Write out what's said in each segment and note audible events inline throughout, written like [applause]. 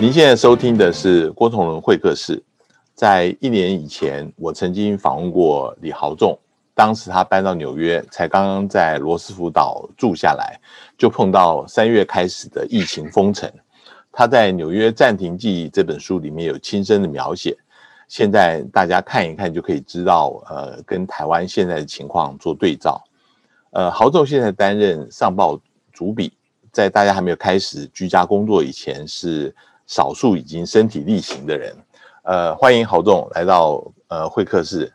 您现在收听的是郭崇伦会客室。在一年以前，我曾经访问过李豪仲，当时他搬到纽约，才刚刚在罗斯福岛住下来，就碰到三月开始的疫情封城。他在《纽约暂停记忆》这本书里面有亲身的描写，现在大家看一看就可以知道，呃，跟台湾现在的情况做对照。呃，豪仲现在担任上报主笔，在大家还没有开始居家工作以前，是少数已经身体力行的人。呃，欢迎豪仲来到呃会客室。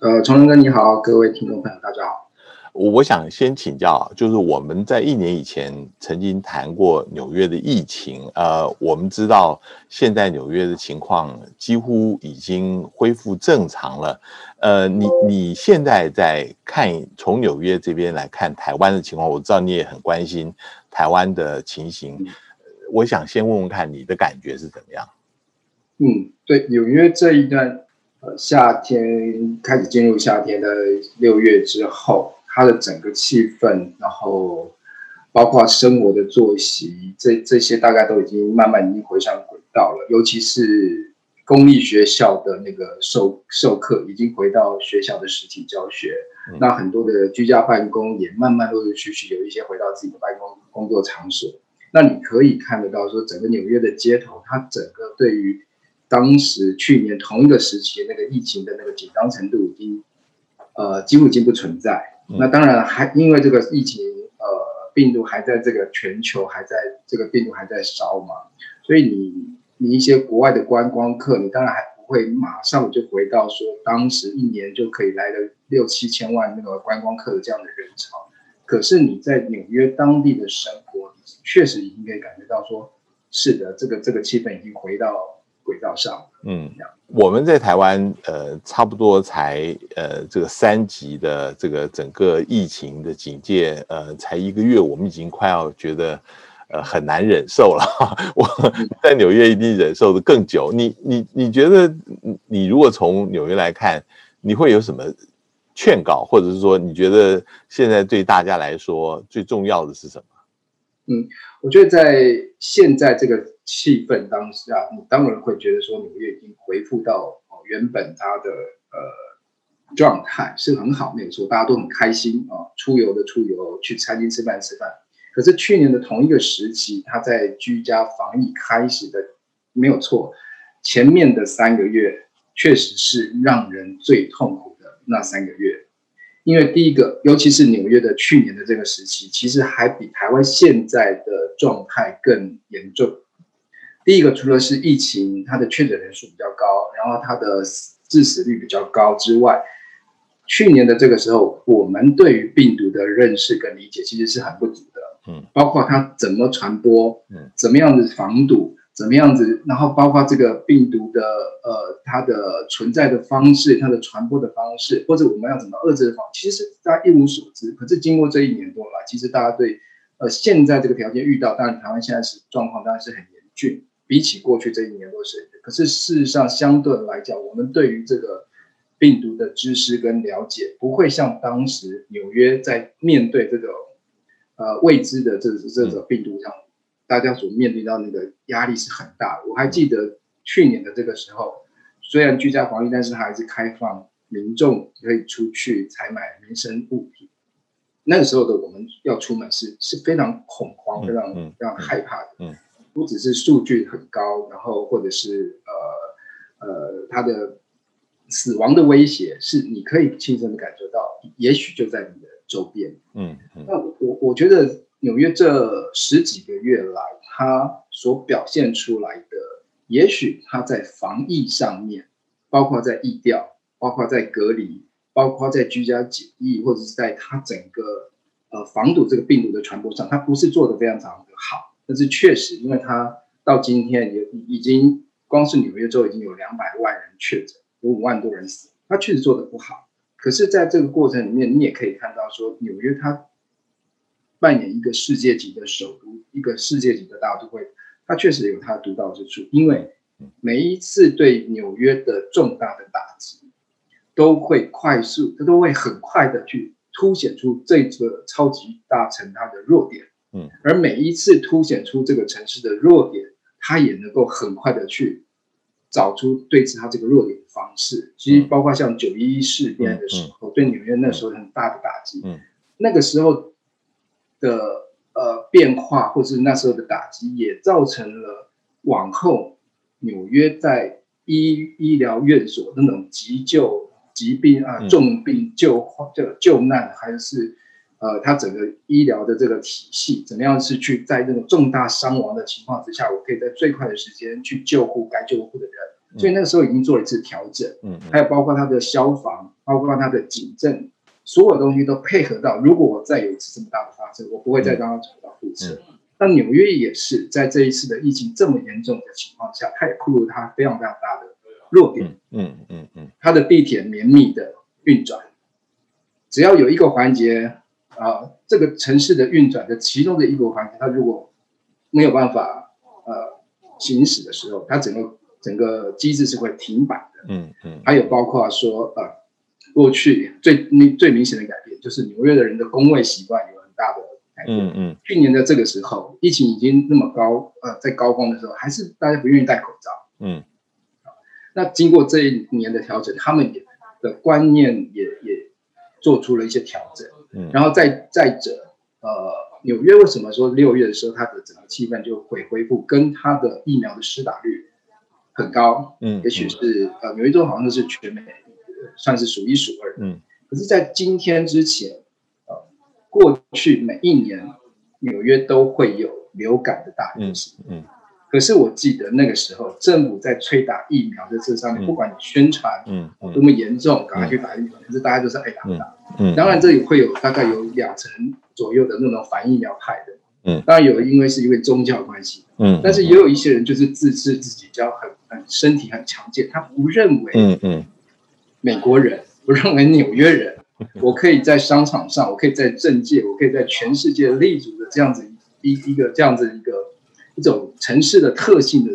呃，崇伦哥你好，各位听众朋友大家好。我我想先请教，就是我们在一年以前曾经谈过纽约的疫情，呃，我们知道现在纽约的情况几乎已经恢复正常了。呃，你你现在在看从纽约这边来看台湾的情况，我知道你也很关心台湾的情形，我想先问问看你的感觉是怎么样？嗯，对，纽约这一段，呃，夏天开始进入夏天的六月之后，它的整个气氛，然后包括生活的作息，这这些大概都已经慢慢已经回上轨道了。尤其是公立学校的那个授授课，已经回到学校的实体教学。嗯、那很多的居家办公也慢慢陆陆续续有一些回到自己的办公工作场所。那你可以看得到，说整个纽约的街头，它整个对于当时去年同一个时期那个疫情的那个紧张程度已经，呃，几乎已经不存在。嗯、那当然还因为这个疫情，呃，病毒还在这个全球还在这个病毒还在烧嘛，所以你你一些国外的观光客，你当然还不会马上就回到说当时一年就可以来的六七千万那个观光客的这样的人潮。可是你在纽约当地的生活，确实已经可以感觉到说，是的，这个这个气氛已经回到。轨道上，嗯，我们在台湾，呃，差不多才呃这个三级的这个整个疫情的警戒，呃，才一个月，我们已经快要觉得呃很难忍受了。[laughs] 我 [laughs] 在纽约一定忍受的更久。你你你觉得，你如果从纽约来看，你会有什么劝告，或者是说，你觉得现在对大家来说最重要的是什么？嗯，我觉得在现在这个。气氛当下，你当然会觉得说纽约已经恢复到哦原本它的呃状态是很好，没有错，大家都很开心啊，出游的出游，去餐厅吃饭吃饭。可是去年的同一个时期，他在居家防疫开始的没有错，前面的三个月确实是让人最痛苦的那三个月，因为第一个，尤其是纽约的去年的这个时期，其实还比台湾现在的状态更严重。第一个，除了是疫情，它的确诊人数比较高，然后它的致死率比较高之外，去年的这个时候，我们对于病毒的认识跟理解其实是很不足的，嗯，包括它怎么传播，嗯，怎么样子防堵，怎么样子，然后包括这个病毒的呃它的存在的方式，它的传播的方式，或者我们要怎么遏制的方式，其实大家一无所知。可是经过这一年多来，其实大家对呃现在这个条件遇到，当然台湾现在是状况当然是很严峻。比起过去这一年多是，可是事实上相对来讲，我们对于这个病毒的知识跟了解，不会像当时纽约在面对这种呃未知的这这种病毒上，大家所面对到那个压力是很大的。我还记得去年的这个时候，虽然居家防疫，但是还是开放民众可以出去采买民生物品。那个时候的我们要出门是是非常恐慌、非常非常害怕的。嗯。不只是数据很高，然后或者是呃呃，它的死亡的威胁是你可以亲身的感受到，也许就在你的周边。嗯，嗯，那我我觉得纽约这十几个月来，它所表现出来的，也许它在防疫上面，包括在疫调，包括在隔离，包括在居家检疫，或者是在它整个呃防堵这个病毒的传播上，它不是做的非常常的好。但是确实，因为他到今天也已经光是纽约州已经有两百万人确诊，有五万多人死，他确实做得不好。可是，在这个过程里面，你也可以看到说，纽约它扮演一个世界级的首都，一个世界级的大都会，它确实有它独到之处。因为每一次对纽约的重大的打击，都会快速，它都会很快的去凸显出这个超级大城它的弱点。嗯，而每一次凸显出这个城市的弱点，它也能够很快的去找出对峙他这个弱点的方式。其实包括像九一一事变的时候，对纽约那时候很大的打击。那个时候的呃变化，或是那时候的打击，也造成了往后纽约在医医疗院所那种急救疾病啊、重病救救救难，还是。呃，他整个医疗的这个体系，怎么样是去在那种重大伤亡的情况之下，我可以在最快的时间去救护该救护的人，嗯、所以那个时候已经做了一次调整。嗯，嗯还有包括他的消防，包括他的警政，所有东西都配合到，如果我再有一次这么大的发生，我不会再让它重蹈覆辙。那、嗯、纽约也是在这一次的疫情这么严重的情况下，它也暴露它非常非常大的弱点。嗯嗯嗯，它的地铁绵密的运转，只要有一个环节。啊，这个城市的运转的其中的一个环节，它如果没有办法呃行驶的时候，它整个整个机制是会停摆的。嗯嗯。还有包括说呃，过去最明最明显的改变，就是纽约的人的工位习惯有很大的改变。嗯嗯。去年的这个时候，疫情已经那么高，呃，在高峰的时候，还是大家不愿意戴口罩。嗯。那经过这一年的调整，他们也的观念也也做出了一些调整。嗯，然后再再者，呃，纽约为什么说六月的时候它的整个气氛就会恢复，跟它的疫苗的施打率很高，嗯，也许是呃纽约州好像是全美算是数一数二，嗯，可是，在今天之前，呃，过去每一年纽约都会有流感的大流行，嗯。嗯。可是我记得那个时候，政府在催打疫苗的这上面，不管你宣传嗯多么严重，赶快去打疫苗，可是大家都是爱打不打。嗯，当然这里会有大概有两成左右的那种反疫苗派的。嗯，当然有，因为是因为宗教关系。嗯，但是也有一些人就是自制自己叫很很身体很强健，他不认为嗯嗯美国人 [laughs] 我认为纽约人，我可以在商场上，我可以在政界，我可以在全世界立足的这样子一一个这样子一个。一种城市的特性的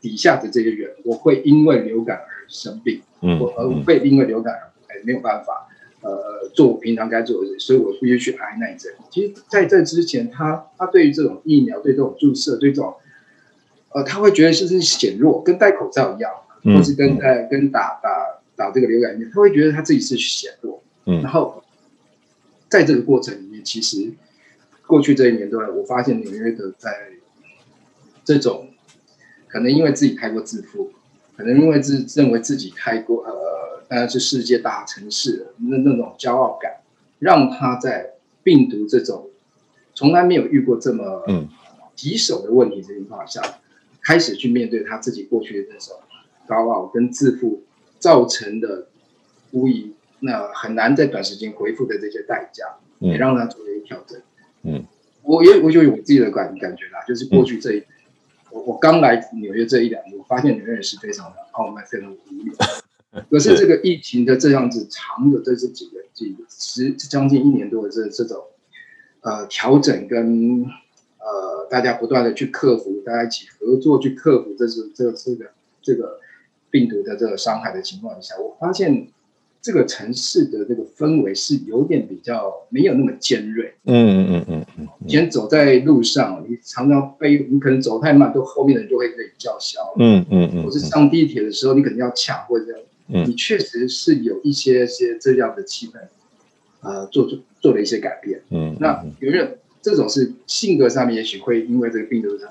底下的这些人，我会因为流感而生病，嗯，我而会因为流感而哎没有办法，呃，做我平常该做的事，所以我必须去挨那一针。其实在这之前，他他对于这种疫苗、对这种注射、对这种，呃，他会觉得是是显弱，跟戴口罩一样，或是跟呃跟打打打这个流感疫苗，他会觉得他自己是写过，嗯，然后在这个过程里面，其实过去这一年多来，我发现纽约的在这种可能因为自己太过自负，可能因为自认为自己太过呃，当然是世界大城市那那种骄傲感，让他在病毒这种从来没有遇过这么棘手的问题这情况下，开始去面对他自己过去的那种高傲跟自负造成的无疑那很难在短时间恢复的这些代价，也让他做了一个调整。嗯，我也我就有我自己的感感觉啦，就是过去这一。我我刚来纽约这一两年，我发现纽约人是非常的傲慢，非常无聊。[laughs] 可是这个疫情的这样子长的这这几个几十将近一年多的这这种呃调整跟呃大家不断的去克服，大家一起合作去克服这是这个这个这个病毒的这个伤害的情况下，我发现。这个城市的这个氛围是有点比较没有那么尖锐。嗯嗯嗯嗯嗯。以前走在路上，你常常被你可能走太慢，都后面的人就会给你叫嚣。嗯嗯嗯。或是上地铁的时候，你可能要抢或者。嗯。你确实是有一些些这样的气氛，呃，做做做了一些改变。嗯。那有人这种是性格上面，也许会因为这个病毒上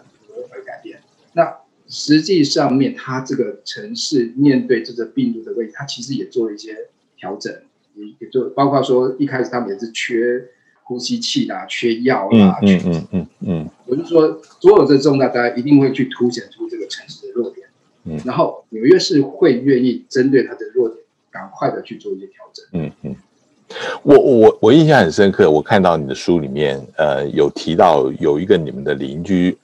而改变。那。实际上面，它这个城市面对这个病毒的问题，它其实也做了一些调整，也也就包括说一开始他们也是缺呼吸器啦、缺药啦，嗯嗯嗯嗯，我就说所有这重大，大家一定会去凸显出这个城市的弱点，嗯，然后纽约市会愿意针对它的弱点，赶快的去做一些调整，嗯嗯，我我我印象很深刻，我看到你的书里面，呃，有提到有一个你们的邻居。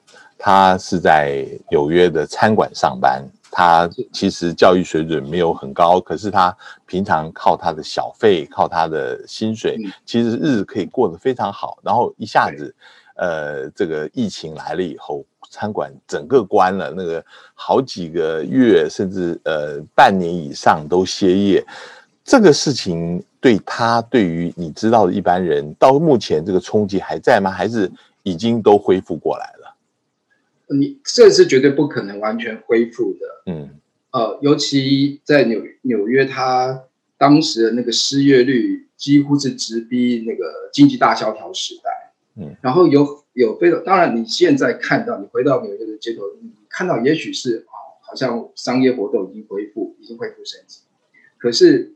他是在纽约的餐馆上班，他其实教育水准没有很高，可是他平常靠他的小费，靠他的薪水，其实日子可以过得非常好。然后一下子，呃，这个疫情来了以后，餐馆整个关了，那个好几个月甚至呃半年以上都歇业。这个事情对他，对于你知道的一般人，到目前这个冲击还在吗？还是已经都恢复过来了？你这是绝对不可能完全恢复的。嗯，呃，尤其在纽纽约，它当时的那个失业率几乎是直逼那个经济大萧条时代。嗯，然后有有非常，当然你现在看到，你回到纽约的街头，你看到也许是啊，好像商业活动已经恢复，已经恢复升级。可是，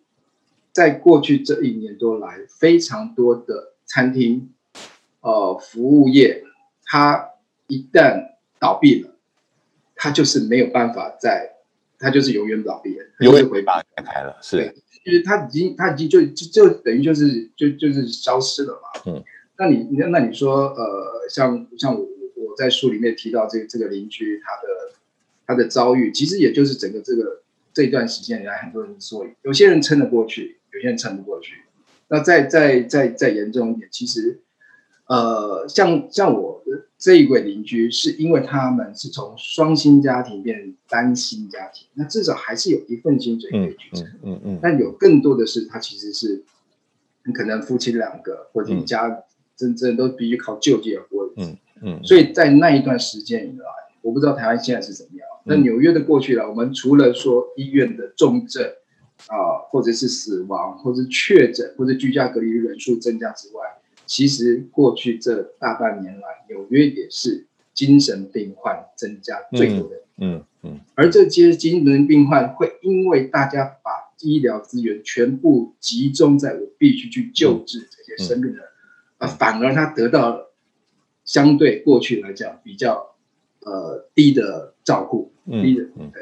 在过去这一年多来，非常多的餐厅，呃，服务业，它一旦倒闭了，他就是没有办法再，他就是永远倒闭了，永远回把它开了，是，就是他已经，他已经就就就等于就是就就是消失了嘛。嗯，那你那那你说，呃，像像我我在书里面提到这个这个邻居他的他的遭遇，其实也就是整个这个。这一段时间以来，很多人说，有些人撑得过去，有些人撑不过去。那再再再再严重一点，其实，呃，像像我这一位邻居，是因为他们是从双薪家庭变成单薪家庭，那至少还是有一份薪水可以去撑。嗯嗯，嗯。但有更多的是，他其实是，可能夫妻两个或者一家真正都必须靠救济而活。嗯嗯。所以在那一段时间以来，我不知道台湾现在是怎么样。那纽约的过去了，我们除了说医院的重症啊，或者是死亡，或者是确诊，或者居家隔离人数增加之外，其实过去这大半年来，纽约也是精神病患增加最多的。嗯嗯，嗯。而这些精神病患会因为大家把医疗资源全部集中在我必须去救治这些生病的人，啊，反而他得到了相对过去来讲比较呃低的照顾。低的，对，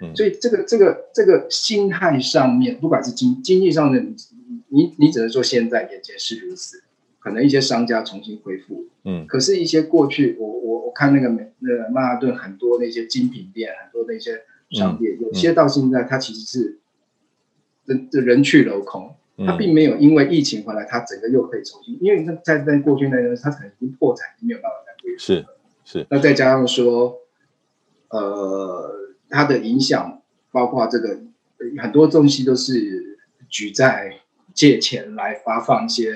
嗯，所以这个这个这个心态上面，不管是经经济上的，你你只能说现在眼前是如此，可能一些商家重新恢复，嗯，可是，一些过去我我我看那个美那个曼哈顿很多那些精品店，很多那些商店，有些到现在它其实是人人去楼空，它并没有因为疫情回来，它整个又可以重新，因为在在过去那段，它可能已经破产，没有办法再恢复，是是，那再加上说。呃，它的影响包括这个很多东西都是举债借钱来发放一些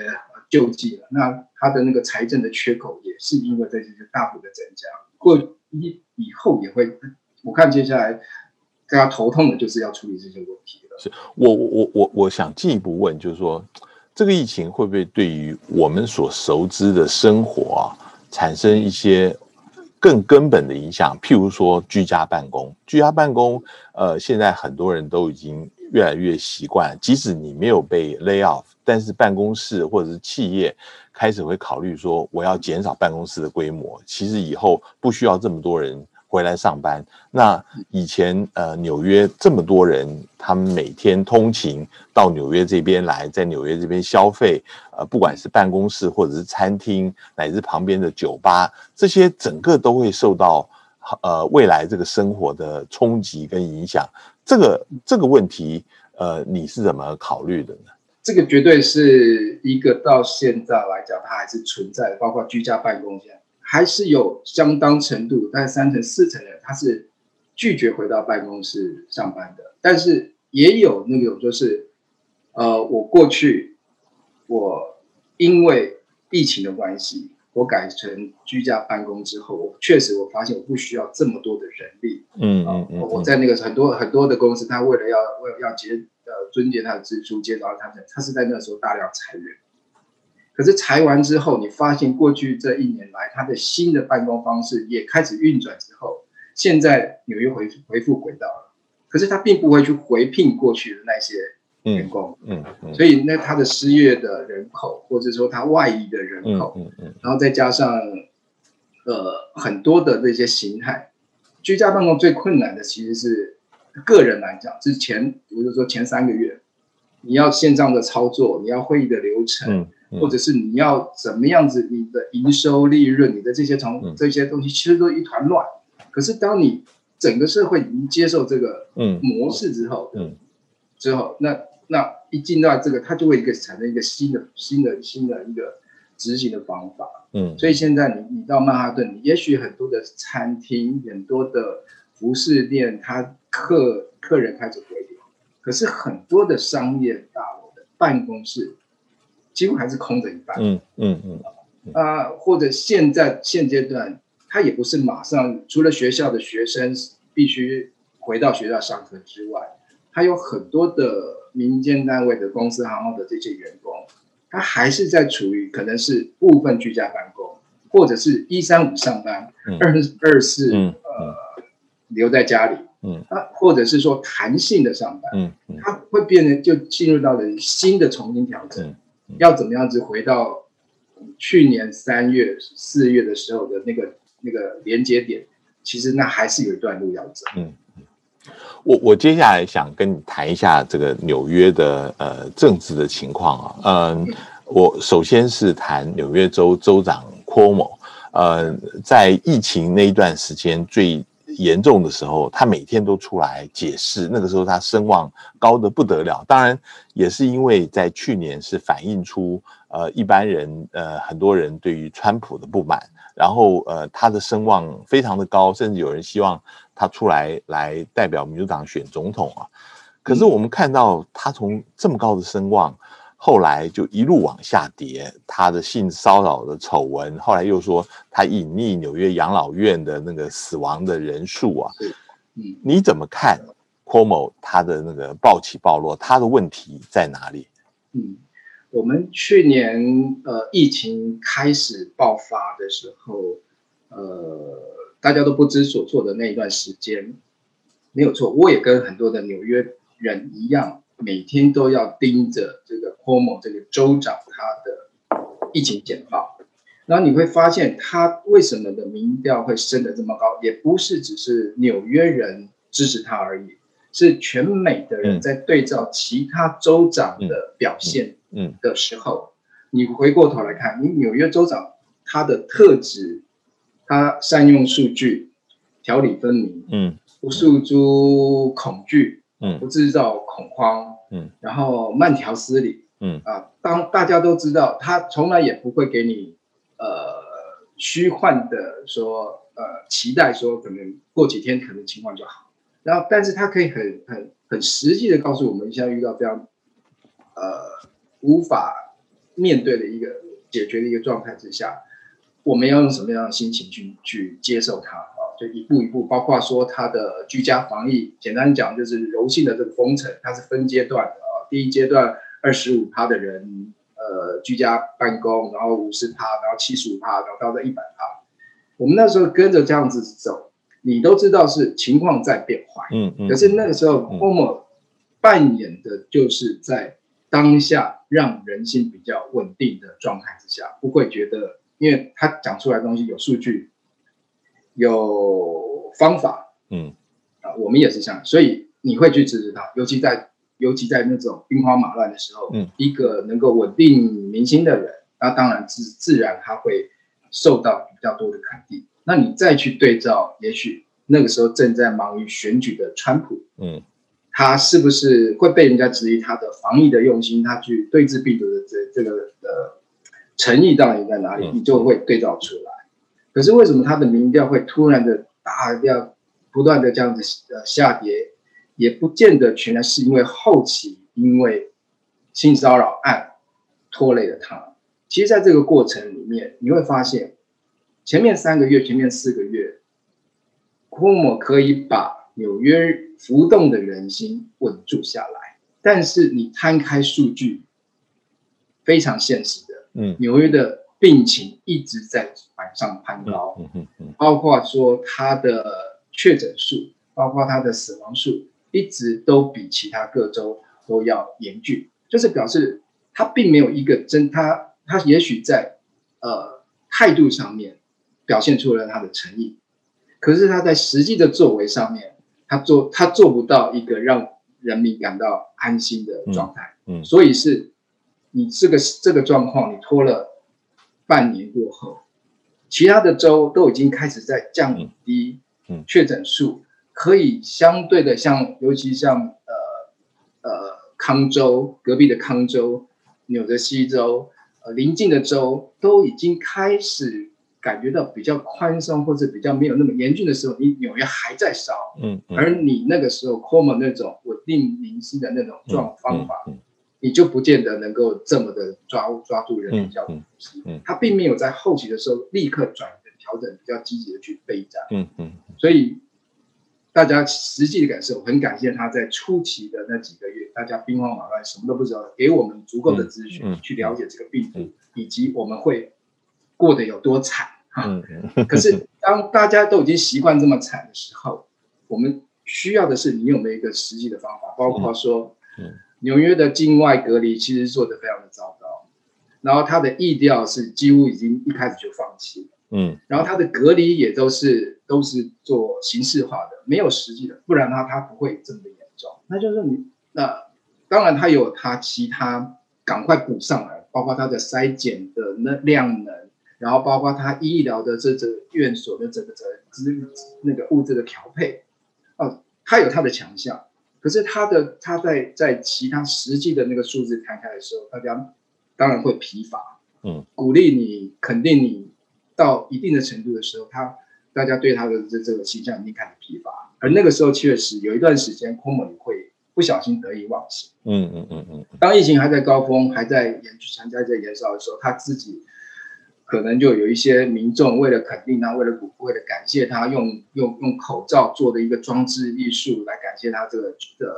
救济了，那它的那个财政的缺口也是因为这些大幅的增加，过以以后也会，我看接下来大家头痛的就是要处理这些问题了。是我我我我想进一步问，就是说这个疫情会不会对于我们所熟知的生活啊产生一些？更根本的影响，譬如说居家办公，居家办公，呃，现在很多人都已经越来越习惯，即使你没有被 lay off，但是办公室或者是企业开始会考虑说，我要减少办公室的规模，其实以后不需要这么多人。回来上班，那以前呃纽约这么多人，他们每天通勤到纽约这边来，在纽约这边消费，呃，不管是办公室或者是餐厅，乃至旁边的酒吧，这些整个都会受到呃未来这个生活的冲击跟影响。这个这个问题，呃，你是怎么考虑的呢？这个绝对是一个到现在来讲，它还是存在的，包括居家办公这样。还是有相当程度，大概三成四成的人，他是拒绝回到办公室上班的。但是也有那种就是，呃，我过去我因为疫情的关系，我改成居家办公之后，我确实我发现我不需要这么多的人力。嗯嗯嗯。我在那个很多很多的公司，他为了要为了要节呃尊节他的支出，减少他的，他是在那时候大量裁员。可是裁完之后，你发现过去这一年来，他的新的办公方式也开始运转之后，现在纽约回回复轨道了。可是他并不会去回聘过去的那些员工，嗯嗯，嗯，所以那他的失业的人口，或者说他外移的人口，嗯嗯，然后再加上呃很多的这些形态，居家办公最困难的其实是个人来讲，是前比如说前三个月，你要线上的操作，你要会议的流程。嗯或者是你要怎么样子，你的营收利润，你的这些从这些东西其实都一团乱。可是当你整个社会已经接受这个模式之后，嗯，之后那那一进到这个，它就会一个产生一个新的新的新的一个执行的方法，嗯。所以现在你你到曼哈顿，你也许很多的餐厅、很多的服饰店，它客客人开始回流，可是很多的商业大楼的办公室。几乎还是空着一半，嗯嗯嗯，啊，或者现在现阶段它也不是马上，除了学校的学生必须回到学校上课之外，它有很多的民间单位的公司行号的这些员工，他还是在处于可能是部分居家办公，或者是一三五上班，二二四呃留在家里，嗯，啊，或者是说弹性的上班，嗯，他会变得就进入到了新的重新调整，要怎么样子回到去年三月四月的时候的那个那个连接点，其实那还是有一段路要走。嗯，我我接下来想跟你谈一下这个纽约的呃政治的情况啊，嗯，我首先是谈纽约州州长 Cuomo，呃，在疫情那一段时间最严重的时候，他每天都出来解释。那个时候他声望高得不得了，当然也是因为在去年是反映出呃一般人呃很多人对于川普的不满，然后呃他的声望非常的高，甚至有人希望他出来来代表民主党选总统啊。可是我们看到他从这么高的声望。后来就一路往下跌，他的性骚扰的丑闻，后来又说他隐匿纽约养老院的那个死亡的人数啊，嗯，你怎么看 Cuomo 他的那个暴起暴落，他的问题在哪里？嗯，我们去年呃疫情开始爆发的时候，呃，大家都不知所措的那一段时间，没有错，我也跟很多的纽约人一样。每天都要盯着这个 Cuomo 这个州长他的疫情简报，然后你会发现他为什么的民调会升得这么高，也不是只是纽约人支持他而已，是全美的人在对照其他州长的表现的时候，你回过头来看，你纽约州长他的特质，他善用数据，条理分明，嗯，不诉诸恐惧。嗯，不制造恐慌，嗯，然后慢条斯理，嗯。啊，当大家都知道，他从来也不会给你呃虚幻的说，呃期待说可能过几天可能情况就好，然后但是他可以很很很实际的告诉我们，现在遇到这样呃无法面对的一个解决的一个状态之下，我们要用什么样的心情去去接受它啊。就一步一步，包括说它的居家防疫，简单讲就是柔性的这个封城，它是分阶段的啊。第一阶段二十五趴的人，呃，居家办公，然后五十趴，然后七十五趴，然后到了一百趴。我们那时候跟着这样子走，你都知道是情况在变坏，嗯嗯。可是那个时候，Cuomo 扮演的就是在当下让人心比较稳定的状态之下，不会觉得，因为他讲出来的东西有数据。有方法，嗯，啊，我们也是这样，所以你会去支持他，尤其在尤其在那种兵荒马乱的时候，嗯，一个能够稳定民心的人，那当然自自然他会受到比较多的肯定。那你再去对照，也许那个时候正在忙于选举的川普，嗯，他是不是会被人家质疑他的防疫的用心，他去对峙病毒的这这个呃诚意到底在哪里？你就会对照出来。可是为什么他的民调会突然的大量不断的这样子呃下跌，也不见得全然是因为后期因为性骚扰案拖累了他。其实，在这个过程里面，你会发现前面三个月、前面四个月，Cuomo 可以把纽约浮动的人心稳住下来。但是你摊开数据，非常现实的，嗯，纽约的。病情一直在往上攀高，嗯嗯嗯包括说他的确诊数，包括他的死亡数，一直都比其他各州都要严峻，就是表示他并没有一个真他他也许在呃态度上面表现出了他的诚意，可是他在实际的作为上面，他做他做不到一个让人民感到安心的状态，嗯，所以是你这个这个状况，你拖了。半年过后，其他的州都已经开始在降低确诊数，可以相对的像，尤其像呃呃康州隔壁的康州、纽泽西州、呃邻近的州都已经开始感觉到比较宽松或者比较没有那么严峻的时候，你纽约还在烧，嗯，而你那个时候 Cuomo 那种稳定民心的那种状方法。你就不见得能够这么的抓抓住人比较，嗯，他并没有在后期的时候立刻转调整，比较积极的去备战。嗯嗯，所以大家实际的感受，很感谢他在初期的那几个月，大家兵荒马乱，什么都不知道，给我们足够的资讯、嗯嗯、去了解这个病毒，嗯、以及我们会过得有多惨。嗯嗯。可是当大家都已经习惯这么惨的时候，我们需要的是你有没有一个实际的方法，包括说，嗯，纽约的境外隔离其实做得非常的糟糕，然后它的意调是几乎已经一开始就放弃了，嗯，然后它的隔离也都是都是做形式化的，没有实际的，不然的话它不会这么严重。那就是你那当然它有它其他赶快补上来，包括它的筛检的那量能，然后包括它医疗的这这院所的这个这资那个物质的调配。哦它有它的强项，可是他的他在在其他实际的那个数字摊开的时候，大家当然会疲乏。嗯，鼓励你肯定你到一定的程度的时候，他大家对他的这这个形象已经开始疲乏。而那个时候确实有一段时间，Cuomo 也会不小心得意忘形。嗯嗯嗯嗯。当疫情还在高峰，还在延参加这延烧的时候，他自己。可能就有一些民众为了肯定他，为了鼓，为了感谢他，用用用口罩做的一个装置艺术来感谢他这个的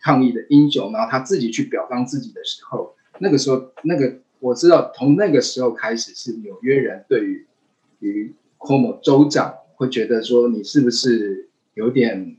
抗疫的英雄，然后他自己去表彰自己的时候，那个时候，那个我知道，从那个时候开始，是纽约人对于于 c o m o 州长会觉得说，你是不是有点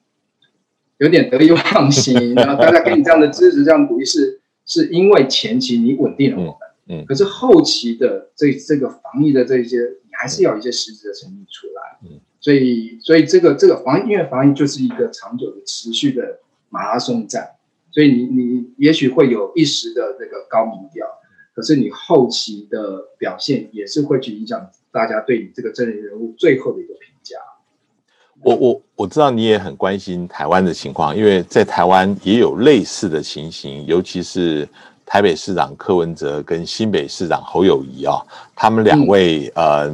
有点得意忘形？然后大家给你这样的支持，这样鼓励，是是因为前期你稳定了我们。嗯，可是后期的这这个防疫的这些，你还是要一些实质的成绩出来。嗯，所以所以这个这个防疫，因为防疫就是一个长久的持续的马拉松战，所以你你也许会有一时的这个高民调，可是你后期的表现也是会去影响大家对你这个政治人物最后的一个评价。我我我知道你也很关心台湾的情况，因为在台湾也有类似的情形，尤其是。台北市长柯文哲跟新北市长侯友谊啊，他们两位呃，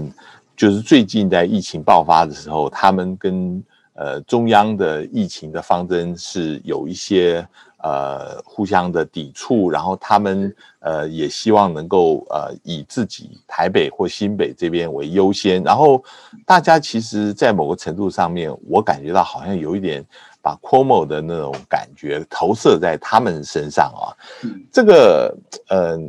就是最近在疫情爆发的时候，他们跟呃中央的疫情的方针是有一些呃互相的抵触，然后他们呃也希望能够呃以自己台北或新北这边为优先，然后大家其实，在某个程度上面，我感觉到好像有一点。把 Cuomo 的那种感觉投射在他们身上啊，这个，嗯、呃，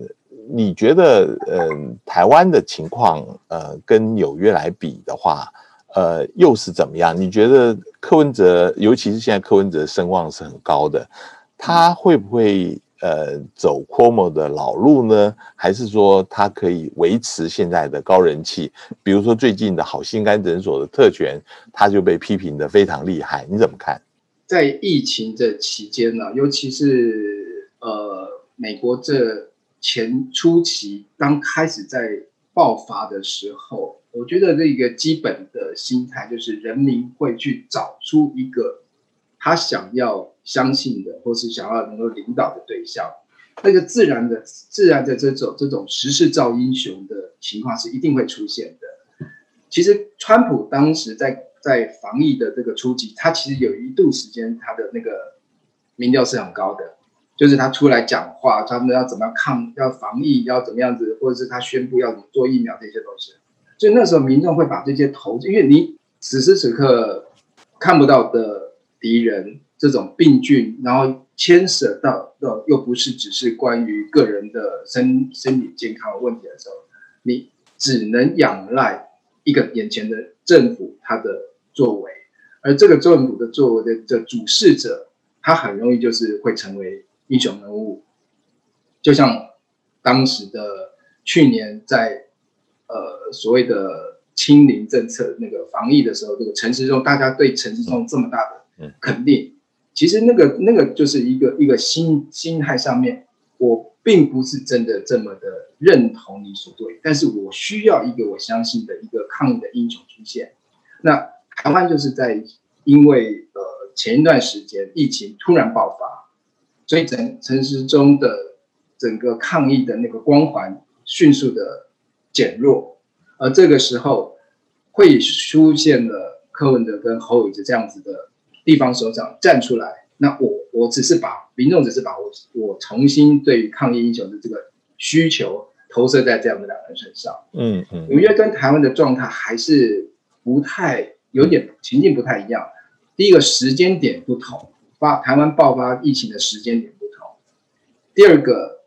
你觉得，嗯、呃，台湾的情况，呃，跟纽约来比的话，呃，又是怎么样？你觉得柯文哲，尤其是现在柯文哲声望是很高的，他会不会呃走 Cuomo 的老路呢？还是说他可以维持现在的高人气？比如说最近的好心肝诊所的特权，他就被批评的非常厉害，你怎么看？在疫情这期间呢，尤其是呃，美国这前初期刚开始在爆发的时候，我觉得这个基本的心态就是人民会去找出一个他想要相信的，或是想要能够领导的对象，那个自然的、自然的这种这种时势造英雄的情况是一定会出现的。其实，川普当时在。在防疫的这个初期，他其实有一度时间，他的那个民调是很高的，就是他出来讲话，他们要怎么样抗，要防疫，要怎么样子，或者是他宣布要怎么做疫苗这些东西。所以那时候民众会把这些投，因为你此时此刻看不到的敌人，这种病菌，然后牵涉到的又不是只是关于个人的身身体健康问题的时候，你只能仰赖一个眼前的政府，他的。作为，而这个政府的作为的的主事者，他很容易就是会成为英雄人物，就像当时的去年在呃所谓的清零政策那个防疫的时候，这个陈时中，大家对陈时中这么大的肯定，其实那个那个就是一个一个心心态上面，我并不是真的这么的认同你所对，但是我需要一个我相信的一个抗疫的英雄出现，那。台湾就是在因为呃前一段时间疫情突然爆发，所以整陈时中的整个抗疫的那个光环迅速的减弱，而这个时候会出现了柯文哲跟侯友宜这样子的地方首长站出来，那我我只是把民众只是把我我重新对于抗疫英雄的这个需求投射在这样的两人身上。嗯嗯，纽约跟台湾的状态还是不太有点情境不太一样。第一个时间点不同，发台湾爆发疫情的时间点不同。第二个，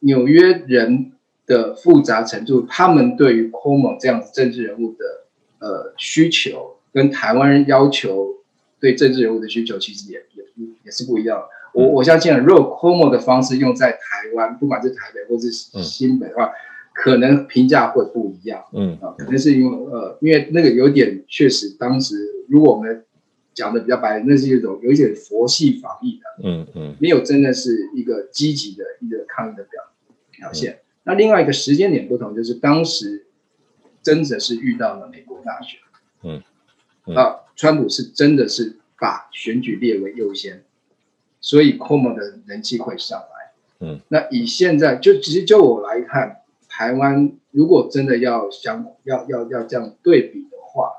纽约人的复杂程度，他们对于 Cuomo 这样子政治人物的呃需求，跟台湾人要求对政治人物的需求，其实也也也是不一样。我我相信，如果 Cuomo 的方式用在台湾，不管是台北或是新北的话，嗯、可能评价会不一样。嗯啊，可能是因为呃，因为那个有点确实，当时如果我们讲的比较白，那是一种有一点佛系防疫的。嗯嗯，没有真的是一个积极的一个抗疫的表表现。嗯、那另外一个时间点不同，就是当时真的是遇到了美国大选。嗯，嗯啊，川普是真的是把选举列为优先。所以 Cuomo 的人气会上来，嗯，那以现在就其实就我来看，台湾如果真的要相要要要这样对比的话，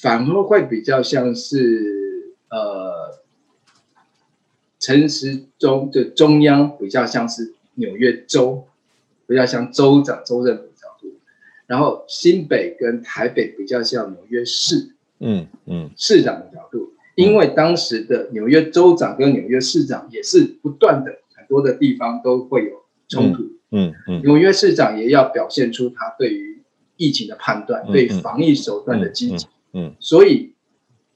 反而会比较像是呃陈时中的中央比较像是纽约州，比较像州长州政府角度，然后新北跟台北比较像纽约市，嗯嗯，市长的角度。因为当时的纽约州长跟纽约市长也是不断的很多的地方都会有冲突，嗯嗯，纽约市长也要表现出他对于疫情的判断，对防疫手段的积极，嗯，所以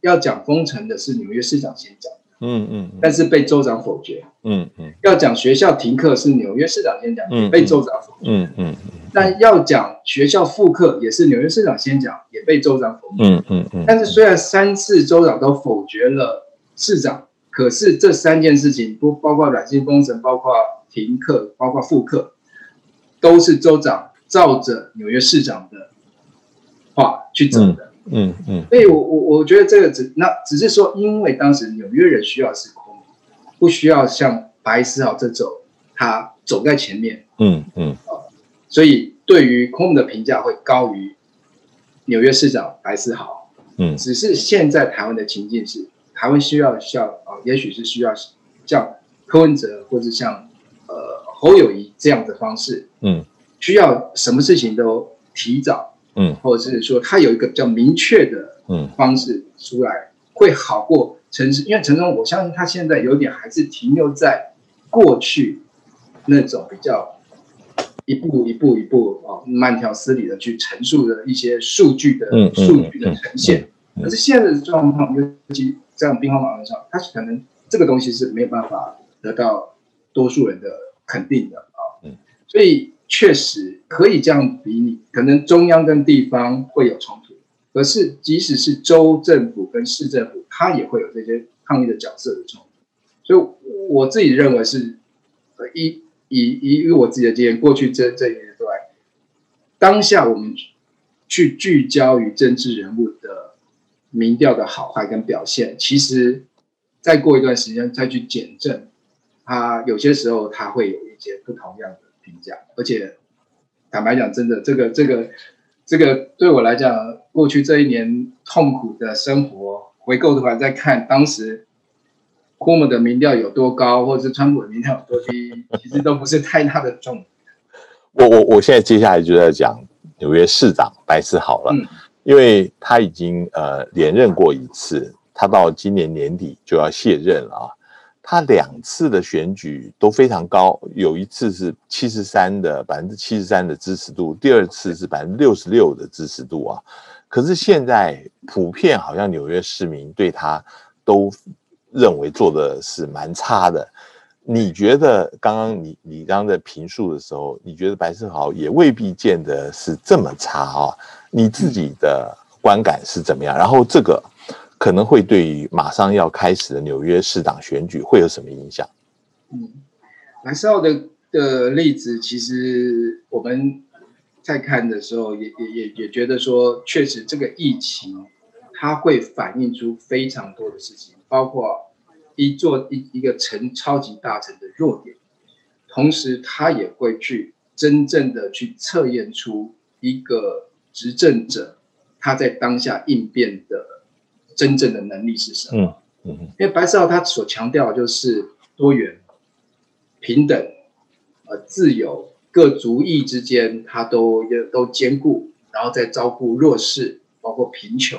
要讲封城的是纽约市长先讲，嗯嗯，但是被州长否决，嗯嗯，要讲学校停课是纽约市长先讲，被州长否决，嗯嗯。但要讲学校复课，也是纽约市长先讲，也被州长否决。嗯嗯嗯。但是虽然三次州长都否决了市长，可是这三件事情不包括软性封城，包括停课，包括复课，都是州长照着纽约市长的话去走的。嗯嗯。所以我我我觉得这个只那只是说，因为当时纽约人需要是空，不需要像白思豪这种他走在前面。嗯嗯。所以，对于 Cuomo 的评价会高于纽约市长白思豪。嗯，只是现在台湾的情境是，台湾需要像啊，也许是需要像柯文哲或者像呃侯友谊这样的方式。嗯，需要什么事情都提早。嗯，或者是说他有一个比较明确的嗯方式出来，会好过陈时，因为陈忠我相信他现在有点还是停留在过去那种比较。一步一步一步啊，慢条斯理的去陈述的一些数据的数据的呈现，可是现在的状况，尤其这样兵荒马乱上，他是可能这个东西是没有办法得到多数人的肯定的啊。所以确实可以这样比拟，可能中央跟地方会有冲突，可是即使是州政府跟市政府，它也会有这些抗议的角色的冲突。所以我自己认为是呃一。以以我自己的经验，过去这这一年多来，当下我们去聚焦于政治人物的民调的好坏跟表现，其实再过一段时间再去检证，他有些时候他会有一些不同样的评价，而且坦白讲，真的这个这个这个对我来讲，过去这一年痛苦的生活，回过头来再看当时。Cuomo 的民调有多高，或者是川普的民调有多低，其实都不是太大的重点。我我我现在接下来就在讲纽约市长白思豪了，嗯、因为他已经呃连任过一次，他到今年年底就要卸任了啊。他两次的选举都非常高，有一次是七十三的百分之七十三的支持度，第二次是百分之六十六的支持度啊。可是现在普遍好像纽约市民对他都。认为做的是蛮差的，你觉得刚刚你你刚在评述的时候，你觉得白思豪也未必见得是这么差啊？你自己的观感是怎么样？然后这个可能会对于马上要开始的纽约市长选举会有什么影响？嗯，白思豪的的例子，其实我们在看的时候也也也也觉得说，确实这个疫情它会反映出非常多的事情。包括一座一一个城超级大城的弱点，同时他也会去真正的去测验出一个执政者他在当下应变的真正的能力是什么。嗯嗯，因为白思豪他所强调的就是多元、平等、呃自由、各族裔之间他都都兼顾，然后再照顾弱势，包括贫穷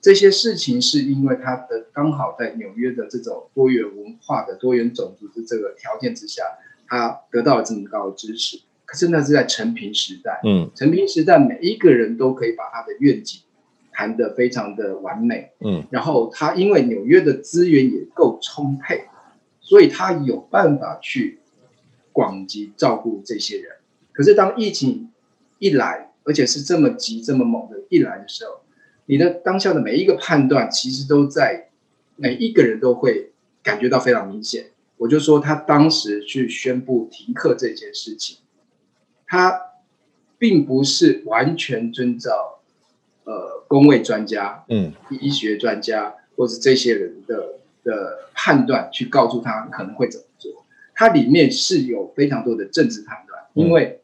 这些事情，是因为他的刚好在纽约的这种多元文化的多元种族的这个条件之下，他得到了这么高的支持。可是那是在成平时代，嗯，成平时代每一个人都可以把他的愿景谈得非常的完美，嗯，然后他因为纽约的资源也够充沛，所以他有办法去广及照顾这些人。可是当疫情一来，而且是这么急这么猛的一来的时候，你的当下的每一个判断，其实都在每一个人都会感觉到非常明显。我就说他当时去宣布停课这件事情。他并不是完全遵照呃工位专家、嗯，医学专家或是这些人的的判断去告诉他可能会怎么做。它里面是有非常多的政治判断，因为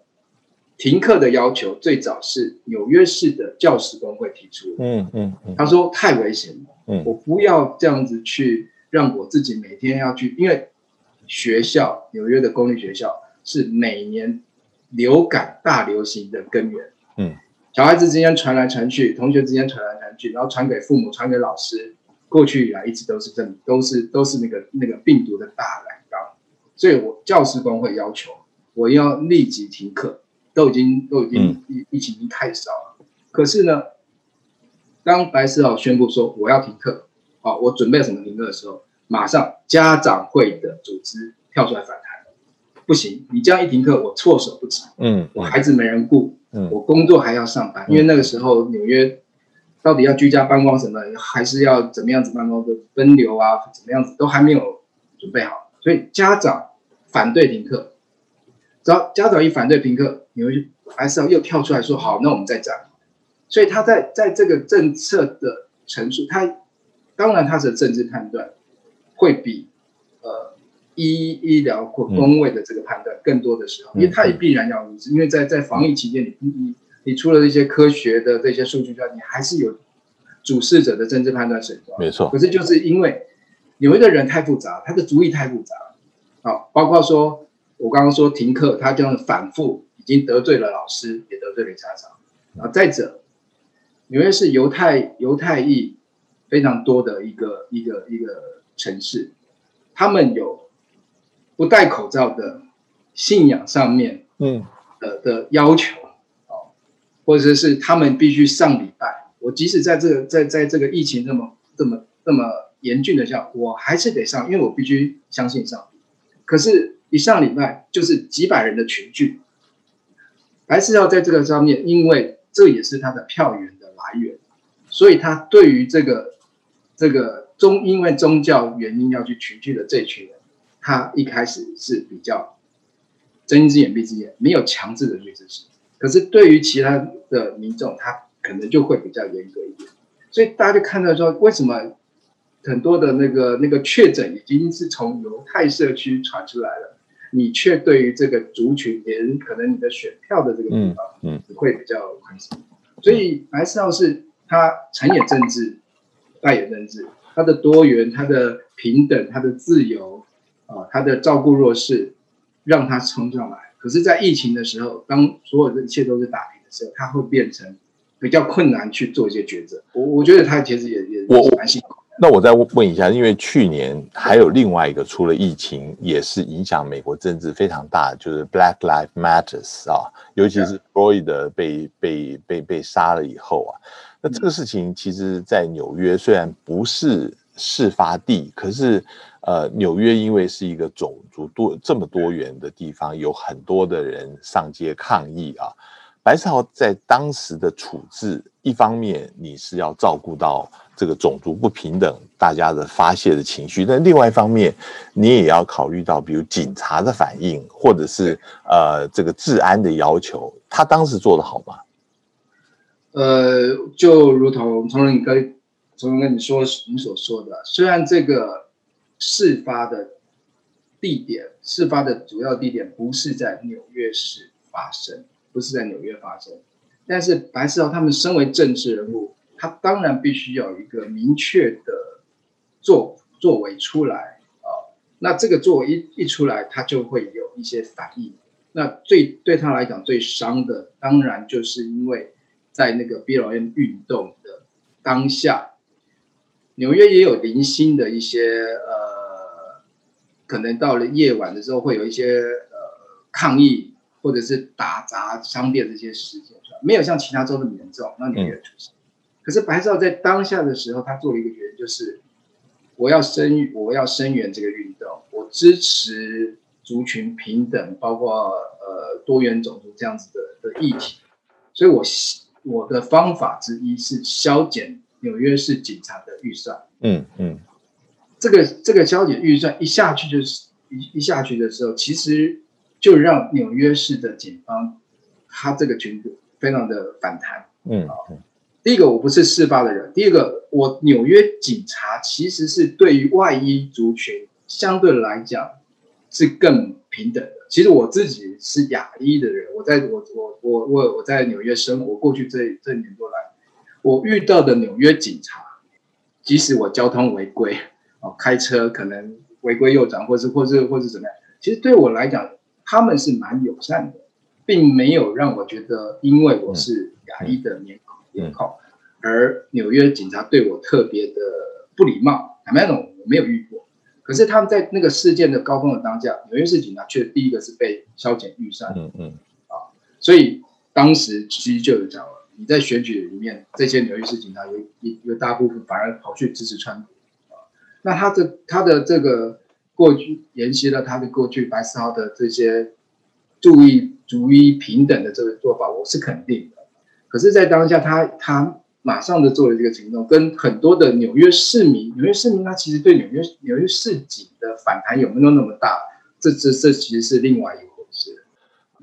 停课的要求最早是纽约市的教师工会提出的。嗯嗯，他说太危险了，嗯，我不要这样子去让我自己每天要去，因为学校纽约的公立学校是每年。流感大流行的根源，嗯，小孩子之间传来传去，同学之间传来传去，然后传给父母，传给老师，过去以来一直都是这，都是都是那个那个病毒的大染缸，所以我教师工会要求我要立即停课，都已经都已经疫疫情已经太少了，可是呢，当白思豪宣布说我要停课，好，我准备什么停课的时候，马上家长会的组织跳出来反弹。不行，你这样一停课，我措手不及。嗯，我孩子没人顾，嗯，我工作还要上班，嗯、因为那个时候纽约到底要居家办公什么，还是要怎么样子办公的分流啊，怎么样子都还没有准备好，所以家长反对停课。只要家长一反对停课，纽约还是要又跳出来说好，那我们再讲。所以他在在这个政策的陈述，他当然他的政治判断会比。医医疗或工位的这个判断更多的时候，因为他也必然要如此，因为在在防疫期间，你你你除了这些科学的这些数据之外，你还是有主事者的政治判断水平。没错。可是就是因为有一个人太复杂，他的主意太复杂包括说我刚刚说停课，他这样反复已经得罪了老师，也得罪了家长。啊，再者，纽约是犹太犹太裔非常多的一个一个一个城市，他们有。不戴口罩的信仰上面，嗯，的的要求，哦，或者是他们必须上礼拜。我即使在这个在在这个疫情这么这么这么严峻的下，我还是得上，因为我必须相信上帝。可是，一上礼拜就是几百人的群聚，还是要在这个上面，因为这也是他的票源的来源，所以他对于这个这个宗因为宗教原因要去群聚的这群人。他一开始是比较睁一只眼闭一只眼，没有强制的去支持。可是对于其他的民众，他可能就会比较严格一点。所以大家就看到说，为什么很多的那个那个确诊已经是从犹太社区传出来了，你却对于这个族群，连可能你的选票的这个地方，嗯，会比较宽松。所以白思豪是他成也政治，败也政治，他的多元，他的平等，他的自由。啊，他的照顾弱势，让他冲上来。可是，在疫情的时候，当所有的一切都是打平的时候，他会变成比较困难去做一些抉择。我我觉得他其实也也我蛮辛苦。那我再问一下，因为去年还有另外一个，除了疫情，也是影响美国政治非常大，就是 Black Lives Matters 啊，尤其是 Floyd 被被被被杀了以后啊，那这个事情其实，在纽约虽然不是事发地，可是。呃，纽约因为是一个种族多这么多元的地方，有很多的人上街抗议啊。白思豪在当时的处置，一方面你是要照顾到这个种族不平等大家的发泄的情绪，但另外一方面你也要考虑到，比如警察的反应，或者是呃这个治安的要求，他当时做的好吗？呃，就如同从你从跟你说你所说的，虽然这个。事发的地点，事发的主要地点不是在纽约市发生，不是在纽约发生。但是白思豪他们身为政治人物，他当然必须有一个明确的作作为出来啊。那这个作为一一出来，他就会有一些反应。那最对他来讲最伤的，当然就是因为在那个 BLM 运动的当下，纽约也有零星的一些呃，可能到了夜晚的时候会有一些呃抗议或者是打砸商店这些事件，没有像其他州那么严重。那纽约出现，嗯、可是白少在当下的时候，他做了一个决定，就是我要声我要声援这个运动，我支持。族群平等，包括呃多元种族这样子的的议题，所以我我的方法之一是削减纽约市警察的预算。嗯嗯，这个这个消减预算一下去就是一一下去的时候，其实就让纽约市的警方他这个群组非常的反弹。嗯，第一个我不是事发的人，第二个我纽约警察其实是对于外衣族群相对来讲。是更平等的。其实我自己是亚裔的人，我在我我我我我在纽约生活过去这这年多来，我遇到的纽约警察，即使我交通违规哦，开车可能违规右转，或是或是或是怎么样，其实对我来讲，他们是蛮友善的，并没有让我觉得因为我是亚裔的面孔面孔，而纽约警察对我特别的不礼貌，坦白讲，我没有遇过。可是他们在那个事件的高峰的当下，纽约市警察却第一个是被削减预算，嗯嗯，啊，所以当时其实就有讲了，你在选举里面，这些纽约市警察有一有大部分反而跑去支持川普，啊，那他的他的这个过去沿袭了他的过去白思豪的这些注意逐一平等的这个做法，我是肯定的。可是，在当下他他。马上就做了这个行动，跟很多的纽约市民，纽约市民他其实对纽约纽约市警的反弹有没有那么大？这这这其实是另外一回事。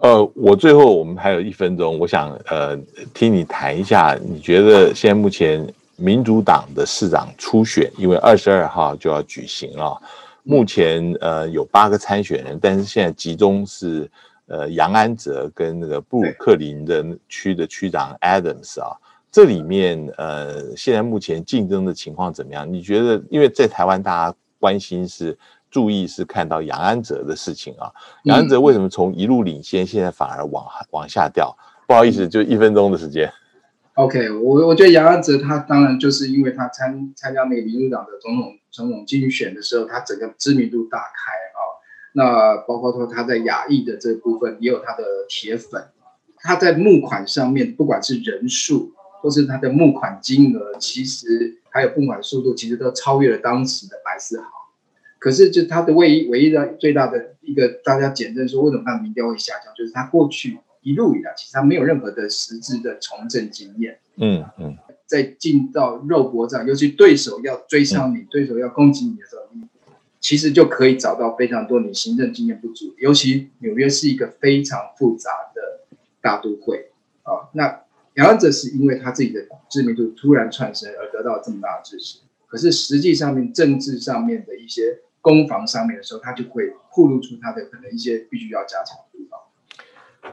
呃，我最后我们还有一分钟，我想呃听你谈一下，你觉得现在目前民主党的市长初选，因为二十二号就要举行了，目前呃有八个参选人，但是现在集中是呃杨安泽跟那个布鲁克林的区的区长 Adams 啊。这里面，呃，现在目前竞争的情况怎么样？你觉得，因为在台湾，大家关心是注意是看到杨安泽的事情啊。杨安泽为什么从一路领先，现在反而往往下掉？不好意思，就一分钟的时间。OK，我我觉得杨安泽他当然就是因为他参参加那个民主党的总统总统竞选的时候，他整个知名度大开啊。那包括说他在亚裔的这部分也有他的铁粉，他在募款上面，不管是人数。或是他的募款金额，其实还有募款速度，其实都超越了当时的白思豪。可是，就他的唯一唯一的最大的一个大家检证说，为什么他的民调会下降，就是他过去一路以来，其实他没有任何的实质的从政经验。嗯嗯，在进到肉搏战，尤其对手要追上你，对手要攻击你的时候，你其实就可以找到非常多你行政经验不足。尤其纽约是一个非常复杂的大都会啊，那。杨安泽是因为他自己的知名度突然窜升而得到这么大的支持，可是实际上面政治上面的一些攻防上面的时候，他就会暴露出他的可能一些必须要加强的地方。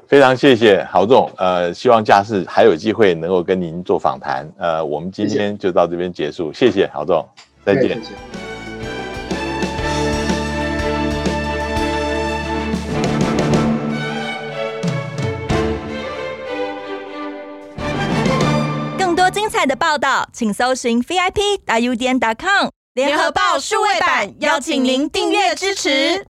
非常谢谢郝总，呃，希望下次还有机会能够跟您做访谈，呃，我们今天就到这边结束，谢谢郝总，再见。谢谢。精彩的报道，请搜寻 VIP 大 U 点 com 联合报数位版，邀请您订阅支持。